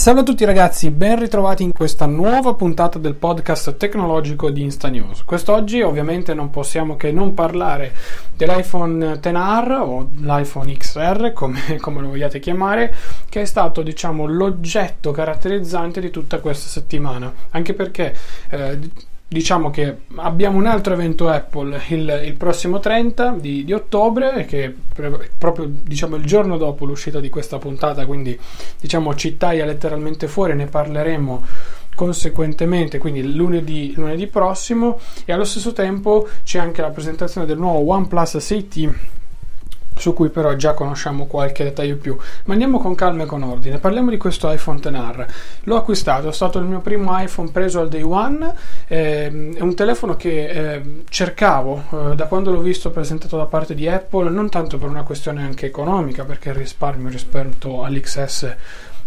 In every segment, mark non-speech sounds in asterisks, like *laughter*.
Salve a tutti ragazzi, ben ritrovati in questa nuova puntata del podcast tecnologico di Insta News. Quest'oggi ovviamente non possiamo che non parlare dell'iPhone XR o l'iPhone XR, come, *laughs* come lo vogliate chiamare, che è stato diciamo l'oggetto caratterizzante di tutta questa settimana, anche perché eh, diciamo che abbiamo un altro evento Apple il, il prossimo 30 di, di, ottobre che pre- proprio diciamo il giorno dopo l'uscita di questa puntata quindi diciamo ci taglia letteralmente fuori ne parleremo conseguentemente quindi lunedì, lunedì prossimo. E allo stesso tempo c'è anche la presentazione del nuovo OnePlus 6T su cui però già conosciamo qualche dettaglio più. Ma andiamo con calma e con ordine. Parliamo di questo iPhone XR. L'ho acquistato, è stato il mio primo iPhone preso al day one. Eh, è un telefono che eh, cercavo eh, da quando l'ho visto presentato da parte di Apple, non tanto per una questione anche economica, perché il risparmio rispetto all'XS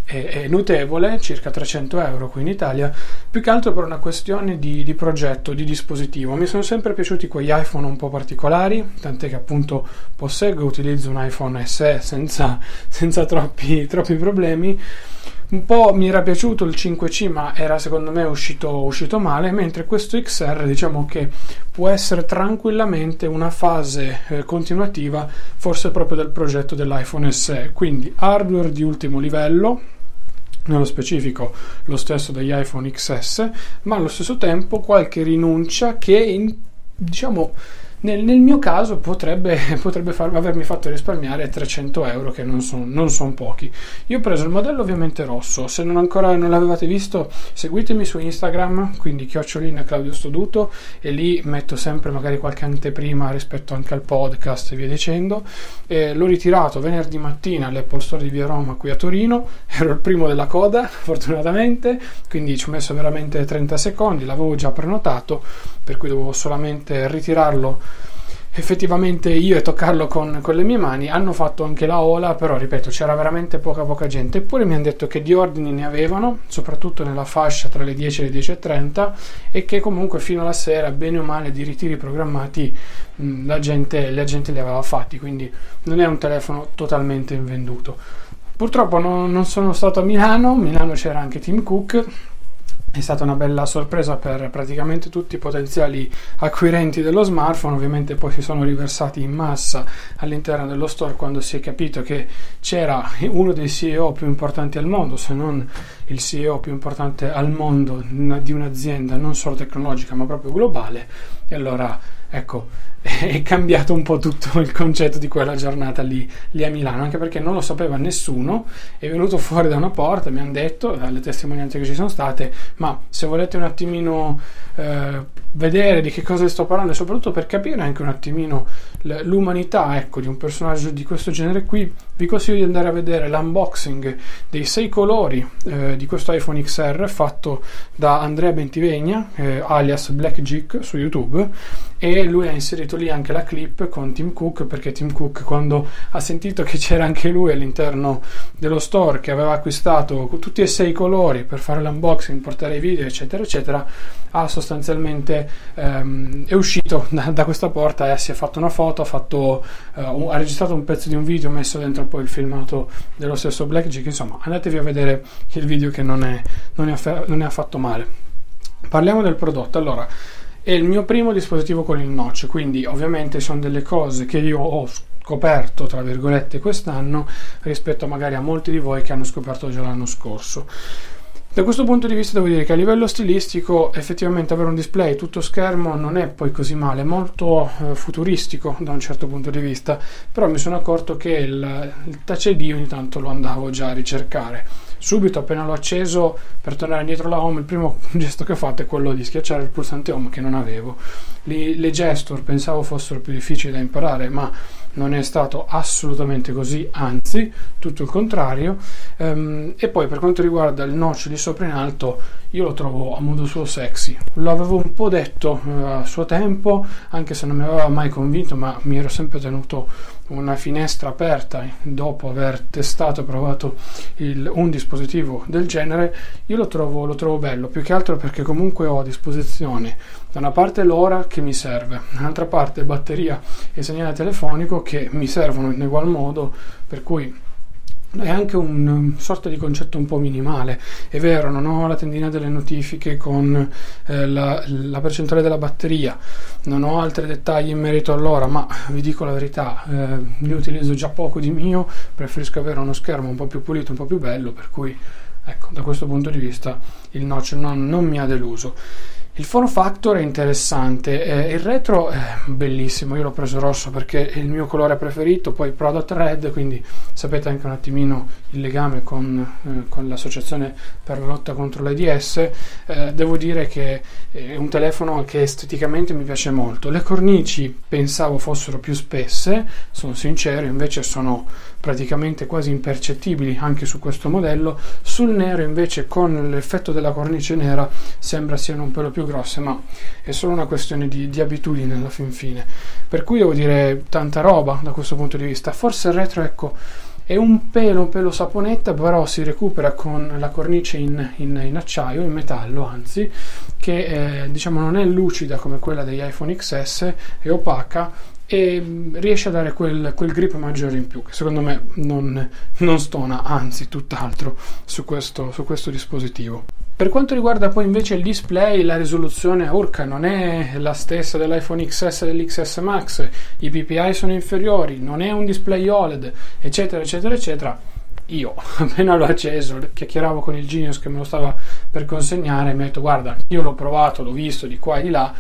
è, è, notevole, circa 300 euro qui in Italia, più che altro per una questione di, di, progetto, di dispositivo. Mi sono sempre piaciuti quegli iPhone un po' particolari, tant'è che appunto posseggo e utilizzo un iPhone SE senza, *laughs* senza troppi, troppi problemi. Un po' mi era piaciuto il 5C, ma era secondo me uscito, uscito, male, mentre questo XR diciamo che può essere tranquillamente una fase eh, continuativa, forse proprio del progetto dell'iPhone SE. Quindi hardware di ultimo livello, nello specifico lo stesso degli iPhone XS, ma allo stesso tempo qualche rinuncia che in, diciamo nel, nel, mio caso potrebbe, *laughs* potrebbe far, avermi fatto risparmiare 300 euro, che non sono son pochi. Io ho preso il modello ovviamente rosso, se non ancora non l'avevate visto, seguitemi su Instagram, quindi chiocciolina Claudio Stoduto, e lì metto sempre magari qualche anteprima rispetto anche al podcast e via dicendo. E l'ho ritirato venerdì mattina all'Apple Store di Via Roma qui a Torino, *laughs* ero il primo della coda, *laughs* fortunatamente, quindi ci ho messo veramente 30 secondi, l'avevo già prenotato, per cui dovevo solamente ritirarlo effettivamente io e toccarlo con, con, le mie mani. Hanno fatto anche la ola però ripeto c'era veramente poca poca gente. Eppure mi hanno detto che di ordini ne avevano soprattutto nella fascia tra le 10 e le 10.30 e che comunque fino alla sera bene o male di ritiri programmati mh, la, gente, la gente li aveva fatti quindi non è un telefono totalmente invenduto. Purtroppo non, non sono stato a Milano Milano c'era anche Tim Cook è stata una bella sorpresa per praticamente tutti i potenziali acquirenti dello smartphone, ovviamente poi si sono riversati in massa all'interno dello store quando si è capito che c'era uno dei CEO più importanti al mondo, se non il CEO più importante al mondo di un'azienda non solo tecnologica ma proprio globale e allora ecco *laughs* è cambiato un po' tutto il concetto di quella giornata lì, lì, a Milano, anche perché non lo sapeva nessuno, è venuto fuori da una porta, mi hanno detto, dalle testimonianze che ci sono state, ma se volete un attimino eh, vedere di che cosa sto parlando e soprattutto per capire anche un attimino l'umanità ecco, di un personaggio di questo genere qui, vi consiglio di andare a vedere l'unboxing dei sei colori eh, di questo iPhone XR fatto da Andrea Bentivegna, eh, alias Black Geek su YouTube e lui ha inserito lì anche la clip con Tim Cook perché Tim Cook quando ha sentito che c'era anche lui all'interno dello store che aveva acquistato tutti e sei i colori per fare l'unboxing, portare i video eccetera eccetera ha sostanzialmente ehm, è uscito *laughs* da, da, questa porta e si è fatto una foto ha, fatto, uh, ha registrato un pezzo di un video messo dentro poi il filmato dello stesso Blackjack insomma andatevi a vedere il video che non è, non è, affa- non è affatto male parliamo del prodotto allora è il mio primo dispositivo con il notch, quindi ovviamente sono delle cose che io ho scoperto, tra virgolette, quest'anno rispetto magari a molti di voi che hanno scoperto già l'anno scorso. Da questo punto di vista devo dire che a livello stilistico effettivamente avere un display tutto schermo non è poi così male, molto eh, futuristico da un certo punto di vista, però mi sono accorto che il, il Touch ID ogni tanto lo andavo già a ricercare. Subito appena l'ho acceso per tornare indietro alla home il primo *laughs* gesto che ho fatto è quello di schiacciare il pulsante home che non avevo. Le, le gesture pensavo fossero più difficili da imparare ma non è stato assolutamente così anzi tutto il contrario. Um, e poi per quanto riguarda il notch di sopra in alto io lo trovo a modo suo sexy. L'avevo un po' detto uh, a suo tempo anche se non mi aveva mai convinto ma mi ero sempre tenuto una finestra aperta dopo aver testato e provato il, un dispositivo del genere, io lo trovo, lo trovo bello, più che altro perché comunque ho a disposizione da una parte l'ora che mi serve, dall'altra parte batteria e segnale telefonico che mi servono in ugual modo, per cui è anche un um, sorta di concetto un po' minimale. È vero, non ho la tendina delle notifiche con eh, la, la, percentuale della batteria, non ho altri dettagli in merito all'ora, ma vi dico la verità, eh, li utilizzo già poco di mio, preferisco avere uno schermo un po' più pulito, un po' più bello, per cui ecco, da questo punto di vista il notch non, non mi ha deluso. Il form factor è interessante, eh, il retro è bellissimo, io l'ho preso rosso perché è il mio colore preferito, poi Product Red, quindi sapete anche un attimino il legame con, eh, con l'associazione per la lotta contro l'AIDS. Eh, devo dire che è un telefono che esteticamente mi piace molto. Le cornici pensavo fossero più spesse, sono sincero, invece sono praticamente quasi impercettibili anche su questo modello. Sul nero invece con l'effetto della cornice nera sembra siano un pelo più grosse, ma è solo una questione di, di abitudine alla fin fine. Per cui devo dire tanta roba da questo punto di vista. Forse il retro, ecco, è un pelo, un pelo saponetta, però si recupera con la cornice in, in, in acciaio, in metallo anzi, che eh, diciamo non è lucida come quella degli iPhone XS, è opaca e riesce a dare quel, quel grip maggiore in più, che secondo me non, non stona, anzi tutt'altro su questo, su questo dispositivo. Per quanto riguarda poi invece il display, la risoluzione urca non è la stessa dell'iPhone XS e dell'XS Max, i PPI sono inferiori, non è un display OLED, eccetera, eccetera, eccetera. Io *laughs* appena l'ho acceso, chiacchieravo con il Genius che me lo stava per consegnare mi ha detto guarda, io l'ho provato, l'ho visto di qua e di là,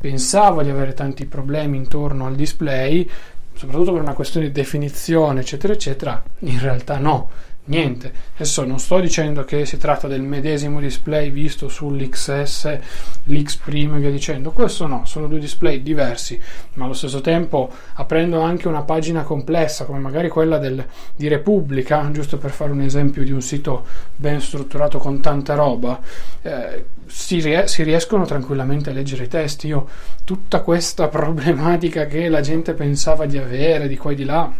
pensavo di avere tanti problemi intorno al display, soprattutto per una questione di definizione, eccetera, eccetera. In realtà no niente. Adesso non sto dicendo che si tratta del medesimo display visto sull'XS, l'X Prime e via dicendo, questo no, sono due display diversi, ma allo stesso tempo aprendo anche una pagina complessa come magari quella del, di Repubblica, giusto per fare un esempio di un sito ben strutturato con tanta roba, eh, si, ries- si riescono tranquillamente a leggere i testi. Io tutta questa *laughs* problematica che la gente pensava di avere di qua e di là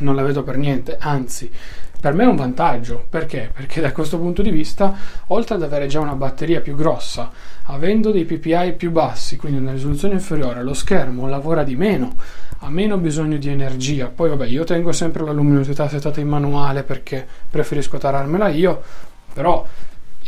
non la vedo per niente, anzi per me è un vantaggio, perché? Perché da questo punto di vista, oltre ad avere già una batteria più grossa, avendo dei PPI più bassi, quindi una risoluzione inferiore, lo schermo lavora di meno, ha meno bisogno di energia. Poi vabbè, io tengo sempre la luminosità settata in manuale perché preferisco tararmela io, però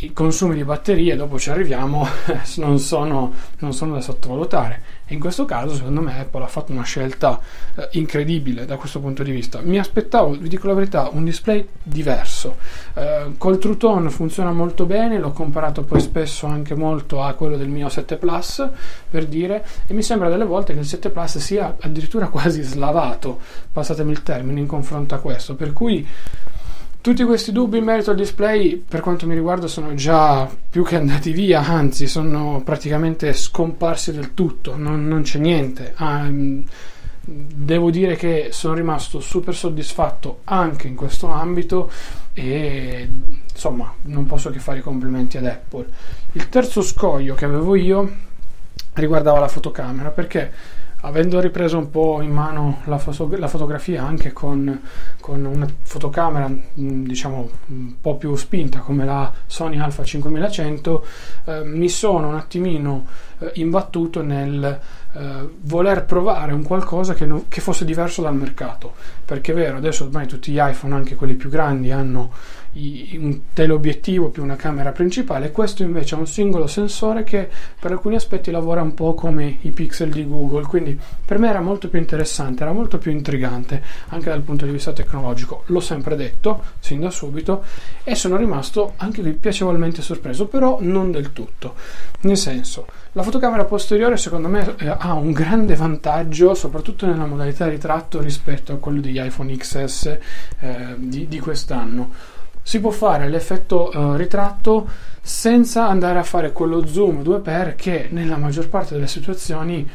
i consumi di batterie, dopo ci arriviamo, *laughs* non sono, non sono, da sottovalutare. In questo caso, secondo me, Apple ha fatto una scelta eh, incredibile da questo punto di vista. Mi aspettavo, vi dico la verità, un display diverso. Eh, col True Tone funziona molto bene, l'ho comparato poi spesso anche molto a quello del mio 7 Plus, per dire, e mi sembra delle volte che il 7 Plus sia addirittura *laughs* quasi slavato, passatemi il termine, in confronto a questo. Per cui tutti questi dubbi in merito al display, per quanto mi riguarda, sono già più che andati via, anzi, sono praticamente scomparsi del tutto, non, non c'è niente. Um, devo dire che sono rimasto super soddisfatto anche in questo ambito e insomma non posso che fare i complimenti ad Apple. Il terzo scoglio che avevo io riguardava la fotocamera perché avendo ripreso un po' in mano la, foto- la fotografia anche con, con, una fotocamera mm, diciamo un po' più spinta come la Sony Alpha 5100 eh, mi sono un attimino eh, imbattuto nel eh, voler provare un qualcosa che, no, che fosse diverso dal mercato. Perché è vero adesso ormai tutti gli iPhone anche quelli più grandi hanno un teleobiettivo più una camera principale, questo invece è un singolo sensore che per alcuni aspetti lavora un po' come i pixel di Google, quindi per me era molto più interessante, era molto più intrigante anche dal punto di vista tecnologico, l'ho sempre detto sin da subito e sono rimasto anche qui piacevolmente sorpreso, però non del tutto, nel senso la fotocamera posteriore secondo me eh, ha un grande vantaggio soprattutto nella modalità ritratto rispetto a quello degli iPhone XS eh, di, di quest'anno si può fare l'effetto uh, ritratto senza andare a fare quello zoom 2x che nella maggior parte delle situazioni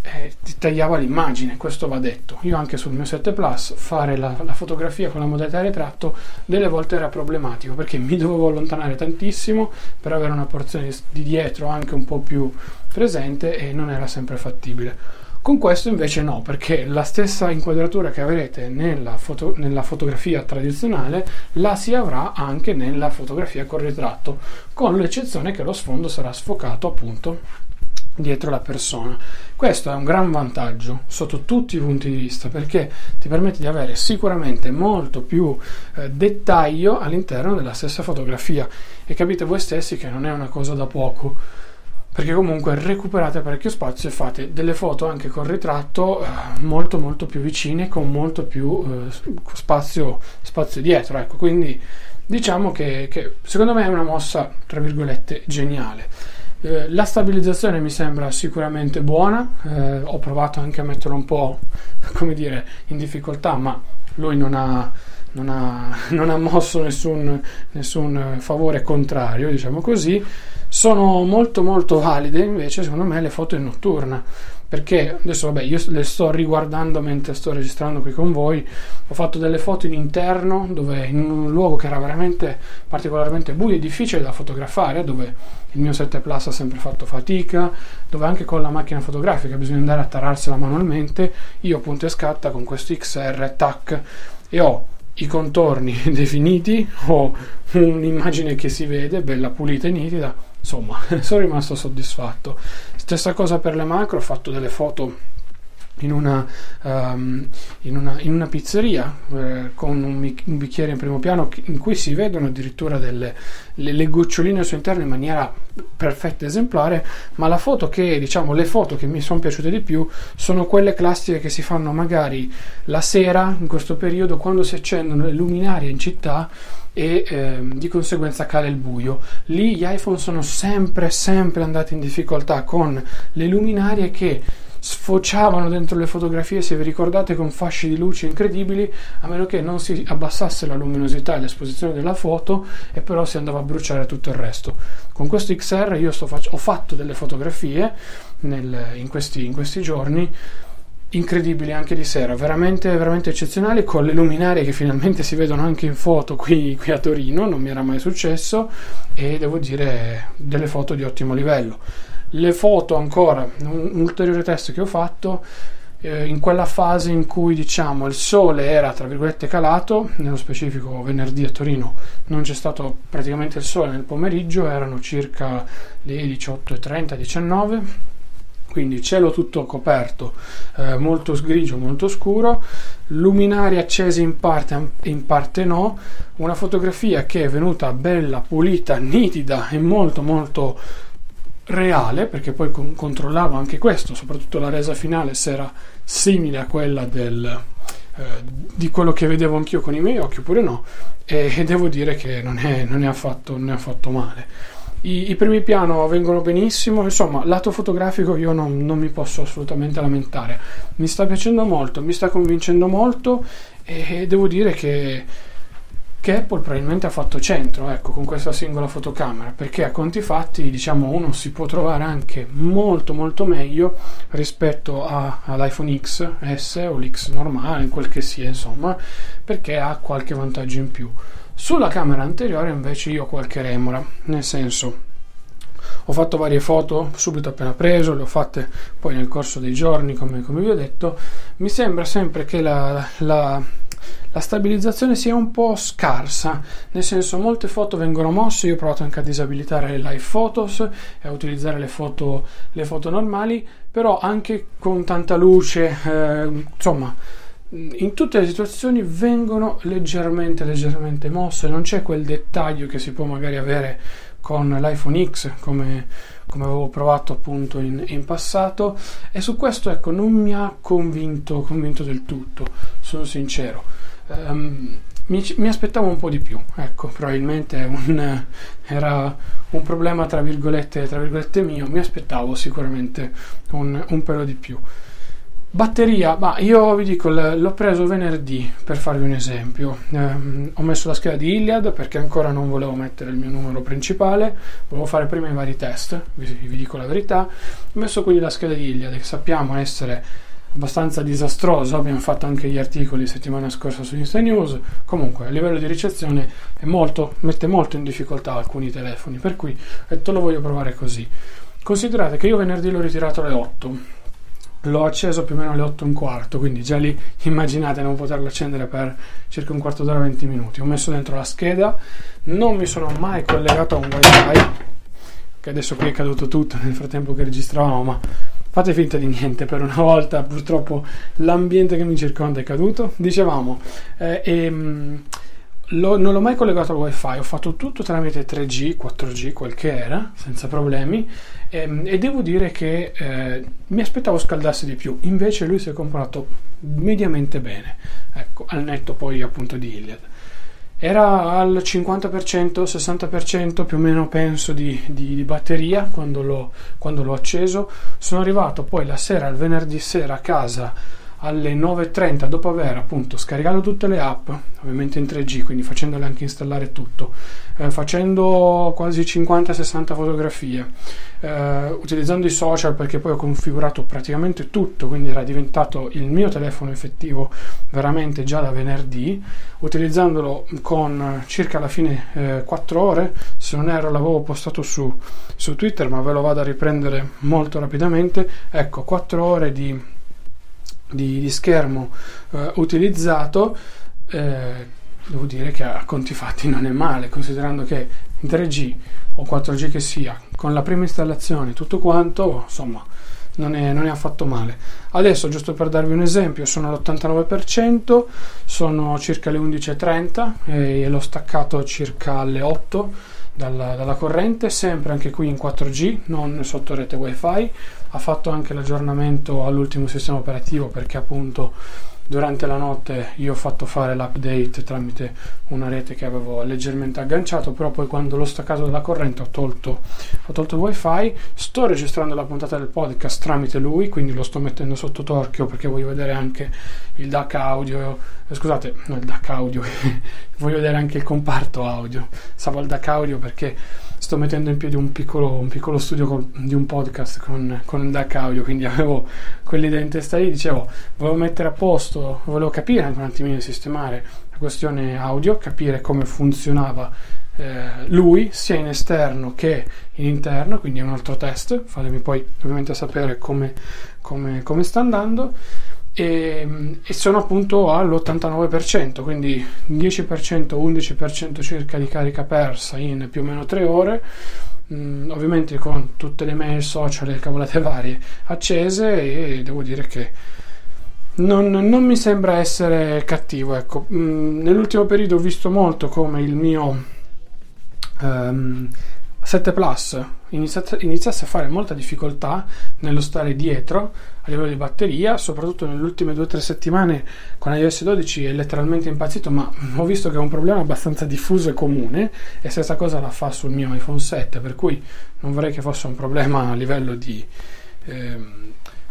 eh, ti tagliava l'immagine, questo va detto. Io anche sul mio 7 Plus fare la, la, fotografia con la modalità ritratto delle volte era problematico perché mi dovevo allontanare tantissimo per avere una porzione di dietro anche un po' più presente e non era sempre fattibile. Con questo invece no, perché la stessa inquadratura che avrete nella, foto, nella, fotografia tradizionale la si avrà anche nella fotografia con ritratto, con l'eccezione che lo sfondo sarà sfocato appunto dietro la persona. Questo è un gran vantaggio sotto tutti i punti di vista perché ti permette di avere sicuramente molto più eh, dettaglio all'interno della stessa fotografia e capite voi stessi che non è una cosa da poco perché comunque recuperate parecchio spazio e fate delle foto anche con ritratto eh, molto molto più vicine con molto più eh, spazio, spazio dietro ecco. Quindi diciamo che, che, secondo me è una mossa tra virgolette geniale. Eh, la stabilizzazione mi sembra sicuramente buona eh, ho provato anche a metterlo un po' *laughs* come dire in difficoltà ma lui non ha non ha, *laughs* non ha mosso nessun, nessun favore contrario diciamo così sono molto molto valide invece secondo me le foto in notturna. Perché adesso vabbè io le sto riguardando mentre sto registrando qui con voi. Ho fatto delle foto in interno dove in un luogo che era veramente particolarmente buio e difficile da fotografare dove il mio 7 Plus ha sempre fatto fatica dove anche con la macchina fotografica bisogna andare a tararsela manualmente. Io punto e scatta con questo XR tac e ho i contorni *laughs* definiti ho un'immagine che si vede bella pulita e nitida insomma *laughs* sono rimasto soddisfatto. Stessa cosa per le macro ho fatto delle foto in una, um, in una, in una pizzeria eh, con un, un, bicchiere in primo piano in cui si vedono addirittura delle le, le goccioline al suo interno in maniera perfetta esemplare ma la foto che diciamo le foto che mi sono piaciute di più sono quelle classiche che si fanno magari la sera in questo periodo quando si accendono le luminarie in città e ehm, di conseguenza cade il buio. Lì gli iPhone sono sempre, sempre andati in difficoltà con le luminarie che sfociavano dentro le fotografie, se vi ricordate, con fasci di luce incredibili, a meno che non si abbassasse la luminosità e l'esposizione della foto e però si andava a bruciare tutto il resto. Con questo XR io fac- ho fatto delle fotografie nel, in, questi, in questi giorni incredibili anche di sera, veramente, veramente eccezionali, con le luminarie che finalmente si vedono anche in foto qui, qui, a Torino, non mi era mai successo, e devo dire delle foto di ottimo livello. Le foto ancora, un, un ulteriore test che ho fatto, eh, in quella fase in cui diciamo il sole era tra virgolette calato, nello specifico venerdì a Torino non c'è stato praticamente il sole nel pomeriggio, erano circa le 18.30, 19 quindi cielo tutto coperto, eh, molto grigio, molto scuro, luminari accesi in parte e in parte no, una fotografia che è venuta bella, pulita, nitida e molto molto reale, perché poi con- controllavo anche questo, soprattutto la resa finale se era simile a quella del, eh, di quello che vedevo anch'io con i miei occhi oppure no, e, e devo dire che non è, non è, affatto, non è affatto male. I, I, primi piano vengono benissimo, insomma, lato fotografico io non, non, mi posso assolutamente lamentare. Mi sta piacendo molto, mi sta convincendo molto e devo dire che, che Apple probabilmente ha fatto centro ecco, con questa singola fotocamera, perché a conti fatti, diciamo, uno si può trovare anche molto molto meglio rispetto a, all'iPhone X S o l'X normale, quel che sia, insomma, perché ha qualche vantaggio in più. Sulla camera anteriore invece io ho qualche remora, nel senso ho fatto varie foto subito appena preso, le ho fatte poi nel corso dei giorni, come, come vi ho detto. Mi sembra sempre che la, la, la, stabilizzazione sia un po' scarsa, nel senso molte foto vengono mosse, io ho provato anche a disabilitare le live photos e a utilizzare le foto, le foto normali, però anche con tanta luce, eh, insomma in tutte le situazioni vengono leggermente leggermente mosse. Non c'è quel dettaglio che si può magari avere con l'iPhone X come, come avevo provato appunto in, in, passato. E su questo ecco non mi ha convinto, convinto del tutto sono sincero. Um, mi, mi, aspettavo un po' di più ecco probabilmente un, era un problema tra virgolette, tra virgolette mio. Mi aspettavo sicuramente un, un pelo di più Batteria, ma io vi dico, l'ho preso venerdì per farvi un esempio. Eh, ho messo la scheda di Iliad perché ancora non volevo mettere il mio numero principale, volevo fare prima i vari test, vi, vi dico la verità. Ho messo quindi la scheda di Iliad che sappiamo essere abbastanza disastrosa, abbiamo fatto anche gli articoli settimana scorsa su Insta News. Comunque, a livello di ricezione molto, mette molto in difficoltà alcuni telefoni, per cui ho detto lo voglio provare così. Considerate che io venerdì l'ho ritirato alle 8 l'ho acceso più o meno alle 8 e un quarto, quindi già lì *laughs* immaginate non poterlo accendere per circa un quarto d'ora 20 minuti. Ho messo dentro la scheda, non mi sono mai collegato a un wifi, che adesso qui è caduto tutto nel frattempo che registravamo, ma fate finta di niente per una volta, purtroppo l'ambiente che mi circonda è caduto. Dicevamo, eh, e, lo, non l'ho mai collegato al wifi, ho fatto tutto tramite 3G, 4G, quel che era, senza problemi e, ehm, e devo dire che eh, mi aspettavo scaldasse di più, invece lui si è comportato mediamente bene, ecco, al netto poi appunto di Iliad. Era al 50%, 60% più o meno penso di, di, di batteria quando l'ho, quando l'ho acceso. Sono arrivato poi la sera, il venerdì sera a casa alle 9.30 dopo aver appunto scaricato tutte le app, ovviamente in 3G, quindi facendole anche installare tutto, eh, facendo quasi 50-60 fotografie, eh, utilizzando i social perché poi ho configurato praticamente tutto, quindi era diventato il mio telefono effettivo veramente già da venerdì, utilizzandolo con circa alla fine eh, 4 ore, se non erro l'avevo postato su, su Twitter, ma ve lo vado a riprendere molto rapidamente, ecco 4 ore di di, di schermo eh, utilizzato, eh, devo dire che a conti fatti non è male, considerando che in 3G o 4G che sia, con la prima installazione tutto quanto, insomma, non è, non è affatto male. Adesso, giusto per darvi un esempio, sono all'89%, sono circa le 11.30 e l'ho staccato circa alle 8 dalla, dalla, corrente, sempre anche qui in 4G, non sotto rete wifi. Ha fatto anche l'aggiornamento all'ultimo sistema operativo perché appunto durante la notte io ho fatto fare l'update tramite una rete che avevo leggermente agganciato, però poi quando l'ho staccato dalla corrente ho tolto, ho tolto il wifi, sto registrando la puntata del podcast tramite lui, quindi lo sto mettendo sotto torchio perché voglio vedere anche il DAC audio, eh, scusate, no il DAC audio, *laughs* voglio vedere anche il comparto audio, stavo al DAC audio perché sto mettendo in piedi un piccolo, un piccolo studio con, di un podcast con, con DAC audio, quindi *laughs* avevo quell'idea in testa lì, dicevo, volevo mettere a posto, volevo capire anche un attimino sistemare la questione audio, capire come funzionava eh, lui sia in esterno che in interno, quindi è un altro test, fatemi poi ovviamente sapere come, come, come sta andando e, e, sono appunto all'89%, quindi 10%, 11% circa di carica persa in più o meno 3 ore. Mm, ovviamente con tutte le mail social e cavolate *laughs* varie accese e devo dire che non, non mi sembra essere cattivo ecco. mm, nell'ultimo periodo ho visto molto come il mio um, 7 Plus iniziasse a fare molta difficoltà nello stare dietro a livello di batteria, soprattutto nelle ultime 2-3 settimane con iOS 12 è letteralmente impazzito, ma ho visto che è un problema abbastanza diffuso e comune e stessa cosa la fa sul mio iPhone 7, per cui non vorrei che fosse un problema a livello di eh,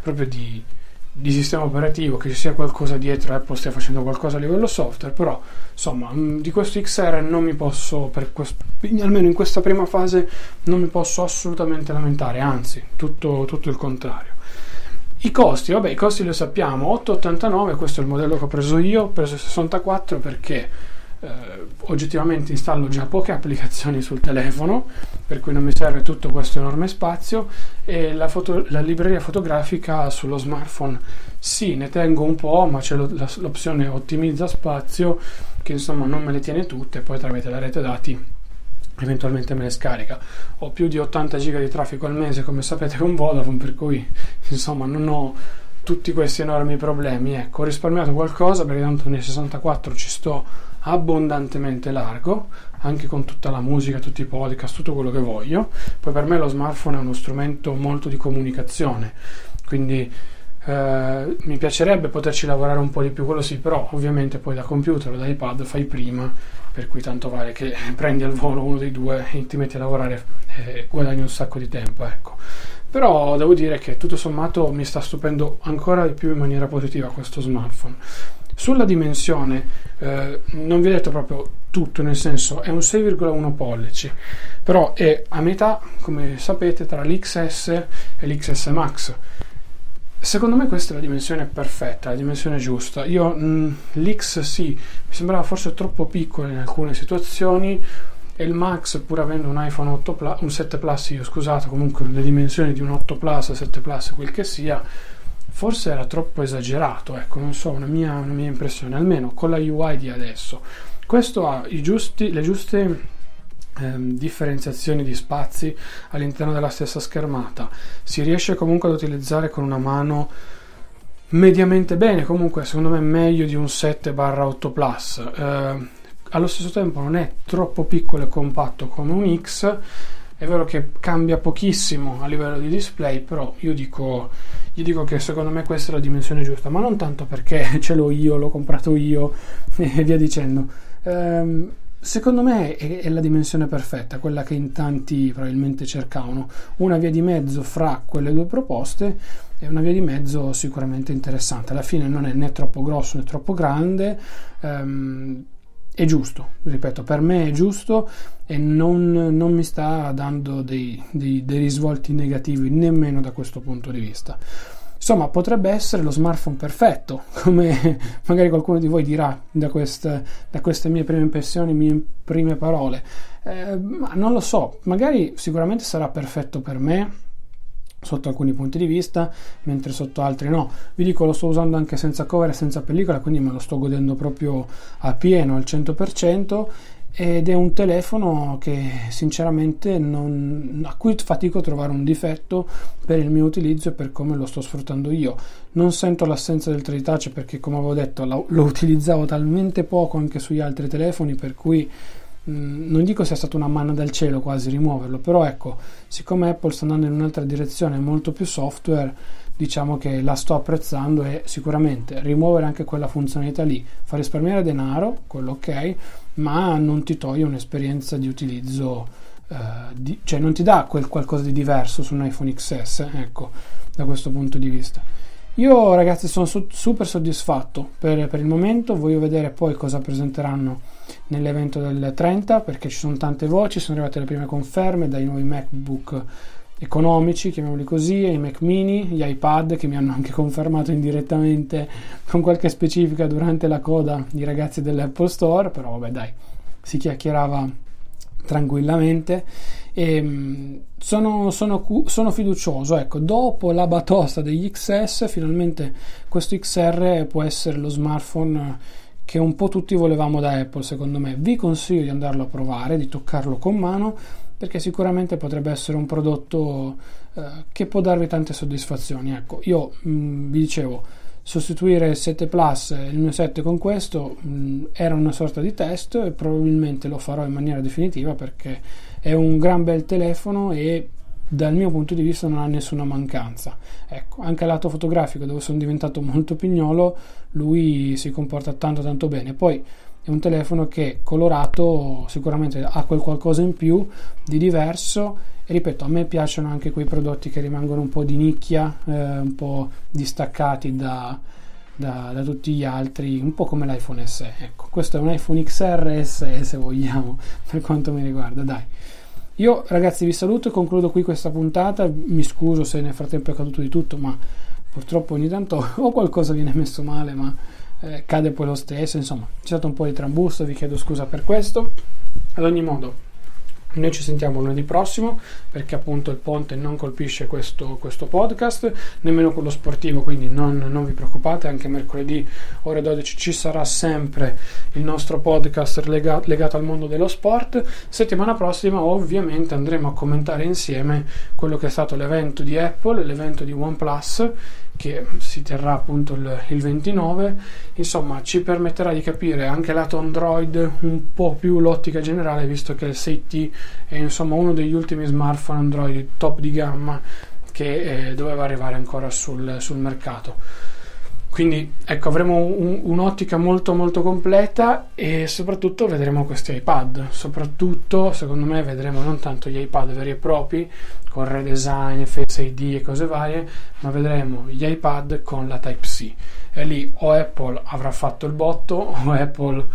proprio di di sistema operativo, che ci sia qualcosa dietro, Apple stia facendo qualcosa a livello software, però insomma mm, di questo XR non mi posso, questo, almeno in questa prima fase, non mi posso assolutamente lamentare, anzi tutto, tutto il contrario. I costi, vabbè, i costi li sappiamo, 8,89, questo è il modello che ho preso io, ho preso 64 perché eh, oggettivamente installo già poche applicazioni sul telefono, per cui non mi serve tutto questo enorme spazio e la, foto, la libreria fotografica sullo smartphone sì, ne tengo un po', ma c'è lo, la, l'opzione ottimizza spazio che insomma non me le tiene tutte, poi tramite la rete dati eventualmente me le scarica. Ho più di 80 giga di traffico al mese, come sapete, con Vodafone, per cui insomma non ho tutti questi enormi problemi. Ecco, ho risparmiato qualcosa perché tanto nei 64 ci sto abbondantemente largo, anche con tutta la musica, tutti i podcast, tutto quello che voglio. Poi per me lo smartphone è uno strumento molto di comunicazione, quindi eh, mi piacerebbe poterci lavorare un po' di più, quello sì, però ovviamente poi da computer o da iPad fai prima, per cui tanto vale che *laughs* prendi al volo uno dei due e ti metti a lavorare e guadagni un sacco di tempo, ecco. Però devo dire che tutto sommato mi sta stupendo ancora di più in maniera positiva questo smartphone. Sulla dimensione, eh, non vi ho detto proprio tutto, nel senso è un 6,1 pollici, però è a metà, come sapete, tra l'XS e l'XS Max. Secondo me questa è la dimensione perfetta, la dimensione giusta. Io mh, mm, l'X sì, mi sembrava forse troppo piccolo in alcune situazioni e il Max pur avendo un iPhone 8 Plus, un 7 Plus, io scusate, comunque le dimensioni di un 8 Plus, 7 Plus, quel che sia, forse era troppo esagerato, ecco, non so, una mia, una mia impressione, almeno con la UI di adesso. Questo ha giusti, le giuste ehm, differenziazioni di spazi all'interno della stessa schermata. Si riesce comunque ad utilizzare con una mano mediamente bene, comunque secondo me meglio di un 7-8 Plus. Eh, allo stesso tempo non è troppo piccolo e compatto come un X. È vero che cambia pochissimo a livello di display, però io dico, io dico, che secondo me questa è la dimensione giusta, ma non tanto perché *laughs* ce l'ho io, l'ho comprato io *laughs* e via dicendo. Ehm, Secondo me è, è, la dimensione perfetta, quella che in tanti probabilmente cercavano, una via di mezzo fra quelle due proposte è una via di mezzo sicuramente interessante. Alla fine non è né troppo grosso né troppo grande, ehm, è giusto, ripeto, per me è giusto e non, non mi sta dando dei, dei, dei risvolti negativi nemmeno da questo punto di vista. Insomma, potrebbe essere lo smartphone perfetto, *laughs* come magari qualcuno di voi dirà da queste, da queste mie prime impressioni, mie prime parole. Eh, ma non lo so, magari sicuramente sarà perfetto per me sotto alcuni punti di vista, mentre sotto altri no. Vi dico, lo sto usando anche senza cover e senza pellicola, quindi me lo sto godendo proprio a pieno, al 100% ed è un telefono che sinceramente non, a cui fatico a trovare un difetto per il mio utilizzo e per come lo sto sfruttando io. Non sento l'assenza del 3 touch perché come avevo detto lo, lo utilizzavo talmente poco anche sugli altri telefoni per cui mm, non dico sia stata una manna dal cielo quasi rimuoverlo, però ecco, siccome Apple sta andando in un'altra direzione molto più software, diciamo che la sto apprezzando e sicuramente rimuovere anche quella funzionalità lì fa risparmiare denaro, quello ok, ma non ti toglie un'esperienza di utilizzo, eh, di, cioè non ti dà quel qualcosa di diverso su un iPhone XS, ecco, da questo punto di vista. Io ragazzi sono su- super soddisfatto per, per, il momento, voglio vedere poi cosa presenteranno nell'evento del 30 perché ci sono tante voci, sono arrivate le prime conferme dai nuovi MacBook economici, chiamiamoli così, i Mac mini, gli iPad che mi hanno anche confermato indirettamente con qualche specifica durante la coda i ragazzi dell'Apple Store, però vabbè dai, si chiacchierava tranquillamente e ehm, sono, sono, sono, fiducioso ecco dopo la batosta degli XS finalmente questo XR può essere lo smartphone che un po' tutti volevamo da Apple secondo me vi consiglio di andarlo a provare di toccarlo con mano perché sicuramente potrebbe essere un prodotto eh, che può darvi tante soddisfazioni. Ecco, io mh, mm, vi dicevo, sostituire il 7 Plus e il mio 7 con questo mh, mm, era una sorta di test e probabilmente lo farò in maniera definitiva perché è un gran bel telefono e dal mio punto di vista non ha nessuna mancanza. Ecco, anche al lato fotografico dove sono diventato molto pignolo, lui si comporta tanto tanto bene. Poi è un telefono che colorato sicuramente ha quel qualcosa in più di diverso e ripeto a me piacciono anche quei prodotti che rimangono un po' di nicchia eh, un po' distaccati da, da, da, tutti gli altri un po' come l'iPhone SE ecco. Questo è un iPhone XR SE se vogliamo *laughs* per quanto mi riguarda dai. Io ragazzi vi saluto e concludo qui questa puntata. Mi scuso se nel frattempo è accaduto di tutto ma purtroppo ogni tanto *laughs* o qualcosa viene messo male ma eh, cade poi lo stesso, insomma. C'è stato un po' di trambusto, vi chiedo scusa per questo. Ad ogni modo, noi ci sentiamo lunedì prossimo perché appunto il ponte non colpisce questo, questo podcast, nemmeno quello sportivo, quindi non, non, vi preoccupate, anche mercoledì ore 12 ci sarà sempre il nostro podcast lega, legato al mondo dello sport. Settimana prossima ovviamente andremo a commentare insieme quello che è stato l'evento di Apple, l'evento di OnePlus che si terrà appunto il, il, 29, insomma ci permetterà di capire anche lato Android un po' più l'ottica generale, visto che il 6T è insomma uno degli ultimi smartphone Android top di gamma che eh, doveva arrivare ancora sul, sul mercato. Quindi ecco, avremo un, un'ottica molto molto completa e soprattutto vedremo questi iPad. Soprattutto, secondo me, vedremo non tanto gli iPad veri e propri con redesign, Face ID e cose varie, ma vedremo gli iPad con la Type-C. E lì o Apple avrà fatto il botto o Apple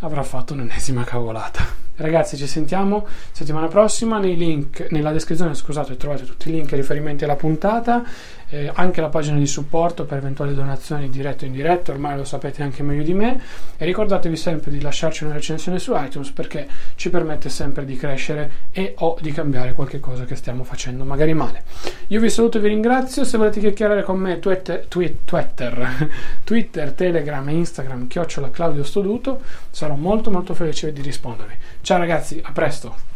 avrà fatto un'ennesima cavolata. Ragazzi, ci sentiamo settimana prossima. Nei link, nella descrizione, scusate, trovate tutti i link e riferimenti alla puntata, eh, anche la pagina di supporto per eventuali donazioni diretto o indiretto, ormai lo sapete anche meglio di me. E ricordatevi sempre di lasciarci una recensione su iTunes perché ci permette sempre di crescere e o di cambiare qualche cosa che stiamo facendo, magari male. Io vi saluto e vi ringrazio. Se volete chiacchierare con me, Twitter, Twitter, *laughs* Twitter Telegram e Instagram, chiocciola Claudio Stoduto, sarò molto molto felice di rispondervi. Ciao ragazzi, a presto.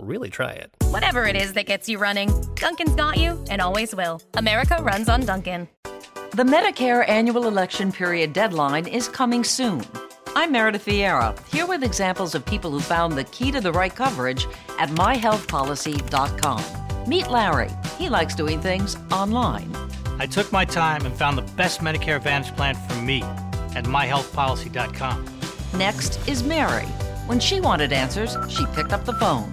really try it. Whatever it is that gets you running, Duncan's got you and always will. America runs on Duncan. The Medicare annual election period deadline is coming soon. I'm Meredith Vieira, here with examples of people who found the key to the right coverage at myhealthpolicy.com. Meet Larry. He likes doing things online. I took my time and found the best Medicare Advantage plan for me at myhealthpolicy.com. Next is Mary. When she wanted answers, she picked up the phone.